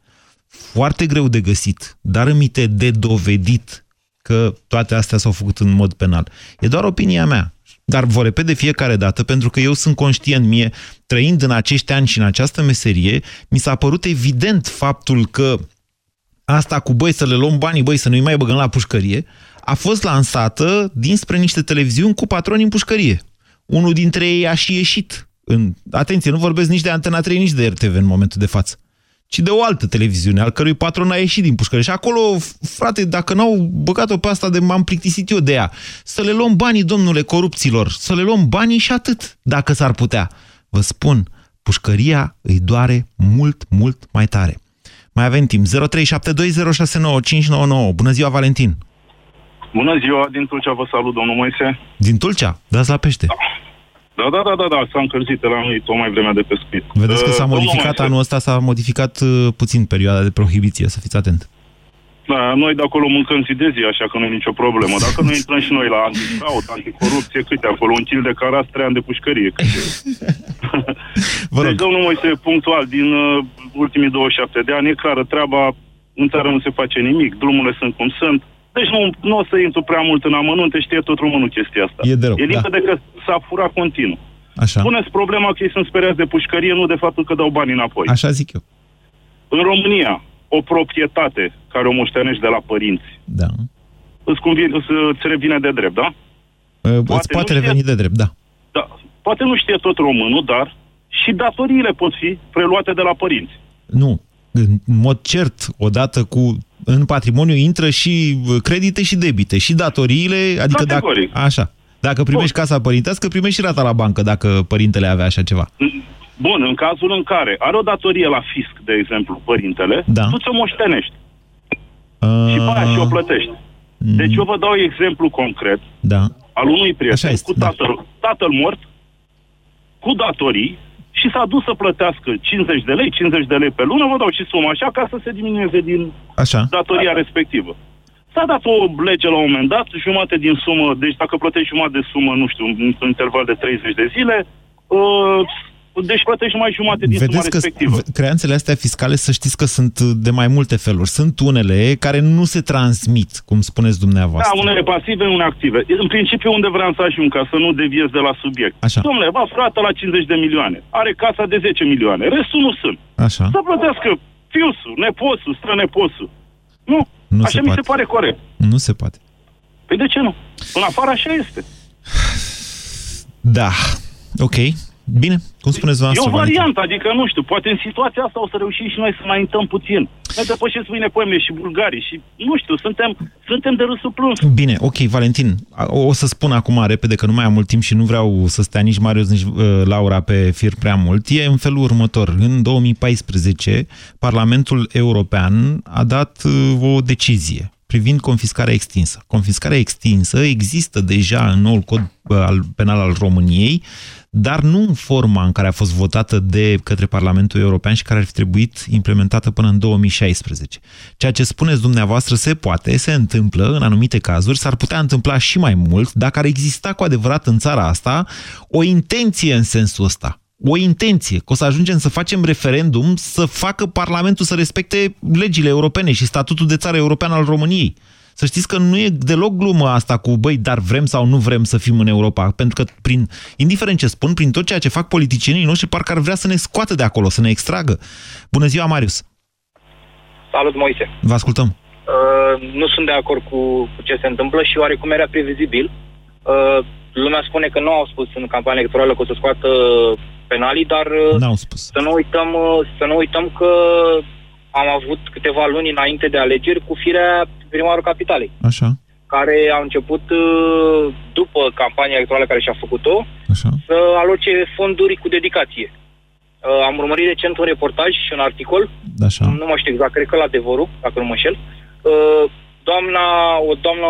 Foarte greu de găsit, dar îmite de dovedit că toate astea s-au făcut în mod penal. E doar opinia mea. Dar vă repet de fiecare dată, pentru că eu sunt conștient mie, trăind în acești ani și în această meserie, mi s-a părut evident faptul că asta cu băi să le luăm banii, băi să nu-i mai băgăm la pușcărie, a fost lansată dinspre niște televiziuni cu patroni în pușcărie. Unul dintre ei a și ieșit. În... Atenție, nu vorbesc nici de Antena 3, nici de RTV în momentul de față ci de o altă televiziune, al cărui patron a ieșit din pușcărie. Și acolo, frate, dacă n-au băgat-o pe asta de m-am plictisit eu de ea, să le luăm banii, domnule, corupților, să le luăm banii și atât, dacă s-ar putea. Vă spun, pușcăria îi doare mult, mult mai tare. Mai avem timp. 0372069599. Bună ziua, Valentin! Bună ziua, din Tulcea vă salut, domnul Moise. Din Tulcea? Dați la pește. Da. Da, da, da, da, da, s-a încălzit la noi tocmai vremea de pescuit. Vedeți că s-a uh, modificat anul ăsta, s-a modificat uh, puțin perioada de prohibiție, să fiți atent. Da, noi de acolo mâncăm zi de zi, așa că nu e nicio problemă. Dacă nu intrăm și noi la anticaut, anticorupție, câte acolo? Un kil de caras, trei ani de pușcărie. Vă rog. Deci, domnul Moise, punctual, din uh, ultimii 27 de ani, e clară treaba, în țară nu se face nimic, drumurile sunt cum sunt, deci nu, nu o să intru prea mult în amănunte, știe tot românul chestia asta. E de rău, E limpede da. că s-a furat continuu. Așa. Puneți problema că ei sunt speriați de pușcărie, nu de faptul că dau bani înapoi. Așa zic eu. În România, o proprietate care o moștenești de la părinți, da. îți, convine, îți revine de drept, da? Poate îți poate reveni știe, de drept, da. da. Poate nu știe tot românul, dar și datoriile pot fi preluate de la părinți. Nu. În mod cert, odată cu în patrimoniu intră și credite și debite, și datoriile, adică Categoric. dacă... Așa. Dacă primești Bun. casa părintească, primești și rata la bancă, dacă părintele avea așa ceva. Bun, în cazul în care are o datorie la fisc, de exemplu, părintele, da. tu ți-o moștenești. Uh... Și pe aia și o plătești. Mm. Deci eu vă dau exemplu concret da. al unui prieten este, cu tatăl, da. tatăl mort, cu datorii, și s-a dus să plătească 50 de lei, 50 de lei pe lună, vă dau și suma așa, ca să se diminueze din așa. datoria respectivă. S-a dat o lege la un moment dat, jumate din sumă, deci dacă plătești jumătate de sumă, nu știu, într-un interval de 30 de zile, uh, deci plătești mai jumate din Vedeți suma respectivă. că creanțele astea fiscale, să știți că sunt de mai multe feluri. Sunt unele care nu se transmit, cum spuneți dumneavoastră. Da, unele pasive, unele active. În principiu, unde vreau să ajung, ca să nu deviez de la subiect. Așa. Domnule, va frată la 50 de milioane. Are casa de 10 milioane. Restul nu sunt. Așa. Să plătească fiusul, neposul, străneposul. Nu. nu așa se mi poate. se pare corect. Nu se poate. Păi de ce nu? În afară așa este. Da. Ok. Bine, cum spuneți E dumneavoastră? o variantă, adică nu știu, poate în situația asta o să reușim și noi să mai intăm puțin. Ne depășesc mâine poeme și bulgarii și nu știu, suntem, suntem de râsul plâns. Bine, ok, Valentin, o să spun acum repede că nu mai am mult timp și nu vreau să stea nici Marius, nici uh, Laura pe fir prea mult. E în felul următor. În 2014, Parlamentul European a dat uh, o decizie privind confiscarea extinsă. Confiscarea extinsă există deja în noul cod uh, al, penal al României, dar nu în forma în care a fost votată de către Parlamentul European și care ar fi trebuit implementată până în 2016. Ceea ce spuneți dumneavoastră se poate, se întâmplă în anumite cazuri, s-ar putea întâmpla și mai mult dacă ar exista cu adevărat în țara asta o intenție în sensul ăsta o intenție, că o să ajungem să facem referendum să facă Parlamentul să respecte legile europene și statutul de țară european al României. Să știți că nu e deloc glumă asta cu, băi, dar vrem sau nu vrem să fim în Europa, pentru că, prin, indiferent ce spun, prin tot ceea ce fac politicienii noștri, parcă ar vrea să ne scoată de acolo, să ne extragă. Bună ziua, Marius! Salut, Moise! Vă ascultăm! Uh, nu sunt de acord cu, cu ce se întâmplă și oarecum era previzibil. Uh, lumea spune că nu au spus în campania electorală că o să scoată penalii, dar uh, N-au spus. să nu uităm, uh, să nu uităm că am avut câteva luni înainte de alegeri cu firea primarul capitalei, Așa. care a început uh, după campania electorală care și-a făcut-o Așa. să aloce fonduri cu dedicație. Uh, am urmărit recent un reportaj și un articol, Așa. nu mă știu exact, cred că la adevărul, dacă nu mă înșel. Uh, doamna, o doamnă,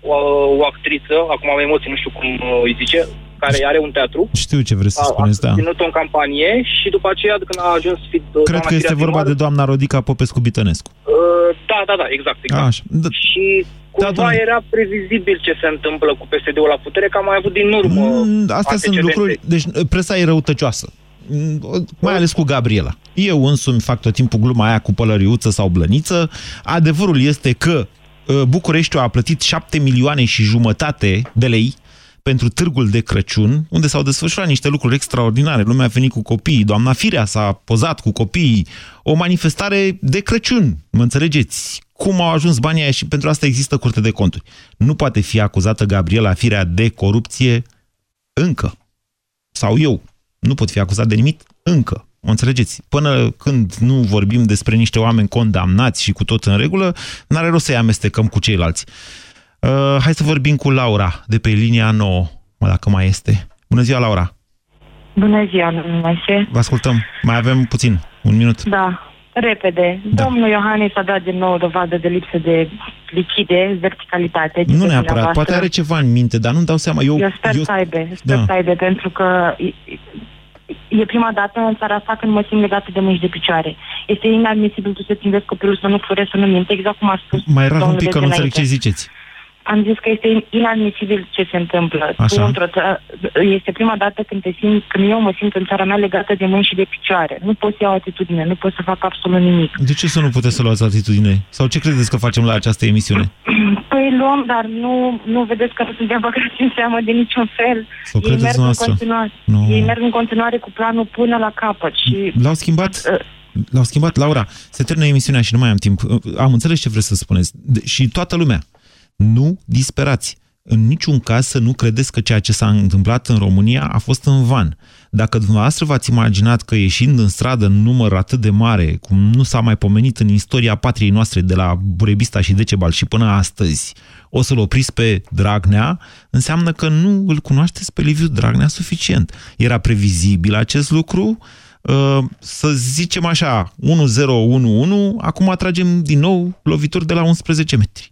o, o actriță, acum am emoții, nu știu cum uh, îi zice, care are un teatru, Știu ce vreți să a, spuneți, a da. ținut-o în campanie și după aceea, când a ajuns fi, Cred că este vorba de doamna Rodica Popescu-Bitănescu. Uh, da, da, da, exact, exact. Așa. Da. Și cumva era previzibil ce se întâmplă cu PSD-ul la putere, că am mai avut din urmă Mm, Astea sunt antecedente. lucruri... Deci presa e răutăcioasă. Mm, Mai ales cu Gabriela. Eu însumi fac tot timpul gluma aia cu pălăriuță sau blăniță. Adevărul este că uh, Bucureștiul a plătit 7 milioane și jumătate de lei pentru târgul de Crăciun, unde s-au desfășurat niște lucruri extraordinare. Lumea a venit cu copiii, doamna Firea s-a pozat cu copiii, o manifestare de Crăciun, mă înțelegeți? Cum au ajuns banii aia și pentru asta există curte de conturi. Nu poate fi acuzată Gabriela Firea de corupție încă. Sau eu. Nu pot fi acuzat de nimic încă. O înțelegeți? Până când nu vorbim despre niște oameni condamnați și cu tot în regulă, n-are rost să-i amestecăm cu ceilalți. Uh, hai să vorbim cu Laura, de pe linia 9, mă, dacă mai este. Bună ziua, Laura! Bună ziua, domnul Moise. Vă ascultăm. Mai avem puțin, un minut. Da, repede. Da. Domnul Iohannis a dat din nou dovadă de lipsă de lichide, verticalitate. Nu Ziceți neapărat, dumneavoastră. poate are ceva în minte, dar nu-mi dau seama. Eu, Eu sper să aibă, sper Da. să aibă, pentru că e- e prima dată în țara asta când mă simt legată de mâini și de picioare. Este inadmisibil tu să-ți înveți copilul să nu fure, să nu minte, exact cum a spus Mai rar un domnul pic că de nu înțeleg ce dinainte. ziceți. Am zis că este inadmisibil ce se întâmplă. Așa. Tu, într-o ță- este prima dată când, te simt, când eu mă simt în țara mea legată de mâini și de picioare. Nu pot să iau atitudine, nu pot să fac absolut nimic. De ce să nu puteți să luați atitudine? Sau ce credeți că facem la această emisiune? Păi luăm, dar nu, nu vedeți că nu suntem băgați în seamă de niciun fel. Sau Ei credeți merg, în noastră? continuare, Nu. ei merg în continuare cu planul până la capăt și L-au schimbat? L-au schimbat, Laura. Se termină emisiunea și nu mai am timp. Am înțeles ce vreți să spuneți. De- Și toată lumea. Nu disperați. În niciun caz să nu credeți că ceea ce s-a întâmplat în România a fost în van. Dacă dumneavoastră v-ați imaginat că ieșind în stradă în număr atât de mare, cum nu s-a mai pomenit în istoria patriei noastre de la Burebista și Decebal și până astăzi, o să-l opriți pe Dragnea, înseamnă că nu îl cunoașteți pe Liviu Dragnea suficient. Era previzibil acest lucru, Uh, să zicem așa, 1011, acum atragem din nou lovituri de la 11 metri.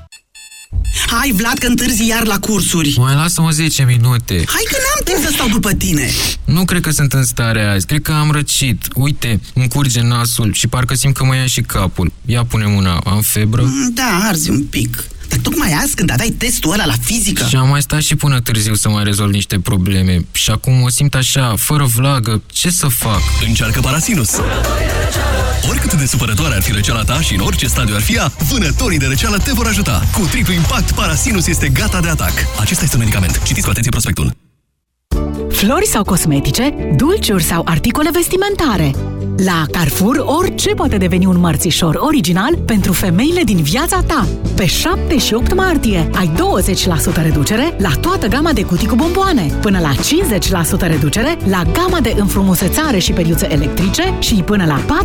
Hai, Vlad, că întârzi iar la cursuri. Mai lasă-mă 10 minute. Hai că n-am timp să stau după tine. Nu cred că sunt în stare azi. Cred că am răcit. Uite, îmi curge nasul și parcă simt că mă ia și capul. Ia pune mâna. Am febră? Mm, Da, arzi un pic. Dar tocmai azi, când aveai testul ăla la fizică... Și am mai stat și până târziu să mai rezolv niște probleme. Și acum o simt așa, fără vlagă. Ce să fac? Încearcă Parasinus. Oricât de supărătoare ar fi răceala ta și în orice stadiu ar fi ea, vânătorii de răceală te vor ajuta. Cu triplu impact, Parasinus este gata de atac. Acesta este un medicament. Citiți cu atenție prospectul. Flori sau cosmetice, dulciuri sau articole vestimentare. La Carrefour, orice poate deveni un mărțișor original pentru femeile din viața ta. Pe 7 și 8 martie ai 20% reducere la toată gama de cutii cu bomboane, până la 50% reducere la gama de înfrumusețare și periuțe electrice și până la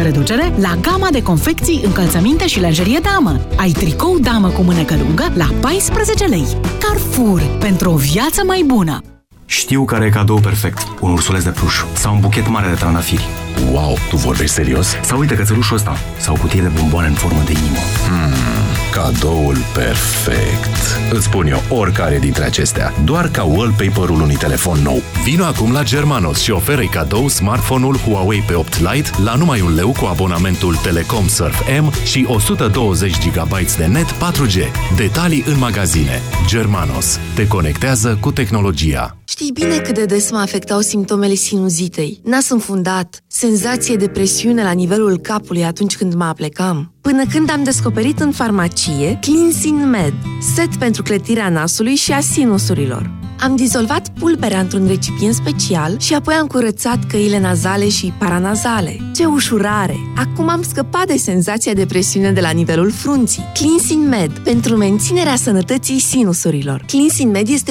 40% reducere la gama de confecții, încălțăminte și lenjerie damă. Ai tricou damă cu mânecă lungă la 14 lei. Carrefour, pentru o viață mai bună! Știu care e cadou perfect. Un ursuleț de pluș sau un buchet mare de trandafiri. Wow, tu vorbești serios? Sau uite cățelușul ăsta sau o cutie de bomboane în formă de inimă. Hmm. Cadoul perfect. Îți spun eu oricare dintre acestea, doar ca wallpaper-ul unui telefon nou. Vino acum la Germanos și oferă cadou smartphone-ul Huawei P8 Lite la numai un leu cu abonamentul Telecom Surf M și 120 GB de net 4G. Detalii în magazine. Germanos. Te conectează cu tehnologia. Știi bine cât de des mă afectau simptomele sinuzitei. Nas înfundat, senzație de presiune la nivelul capului atunci când mă aplecam. Până când am descoperit în farmacie Cleansing Med, set pentru clătirea nasului și a sinusurilor. Am dizolvat pulberea într-un recipient special și apoi am curățat căile nazale și paranazale. Ce ușurare! Acum am scăpat de senzația de presiune de la nivelul frunții. Cleansing Med, pentru menținerea sănătății sinusurilor. Cleansing Med este un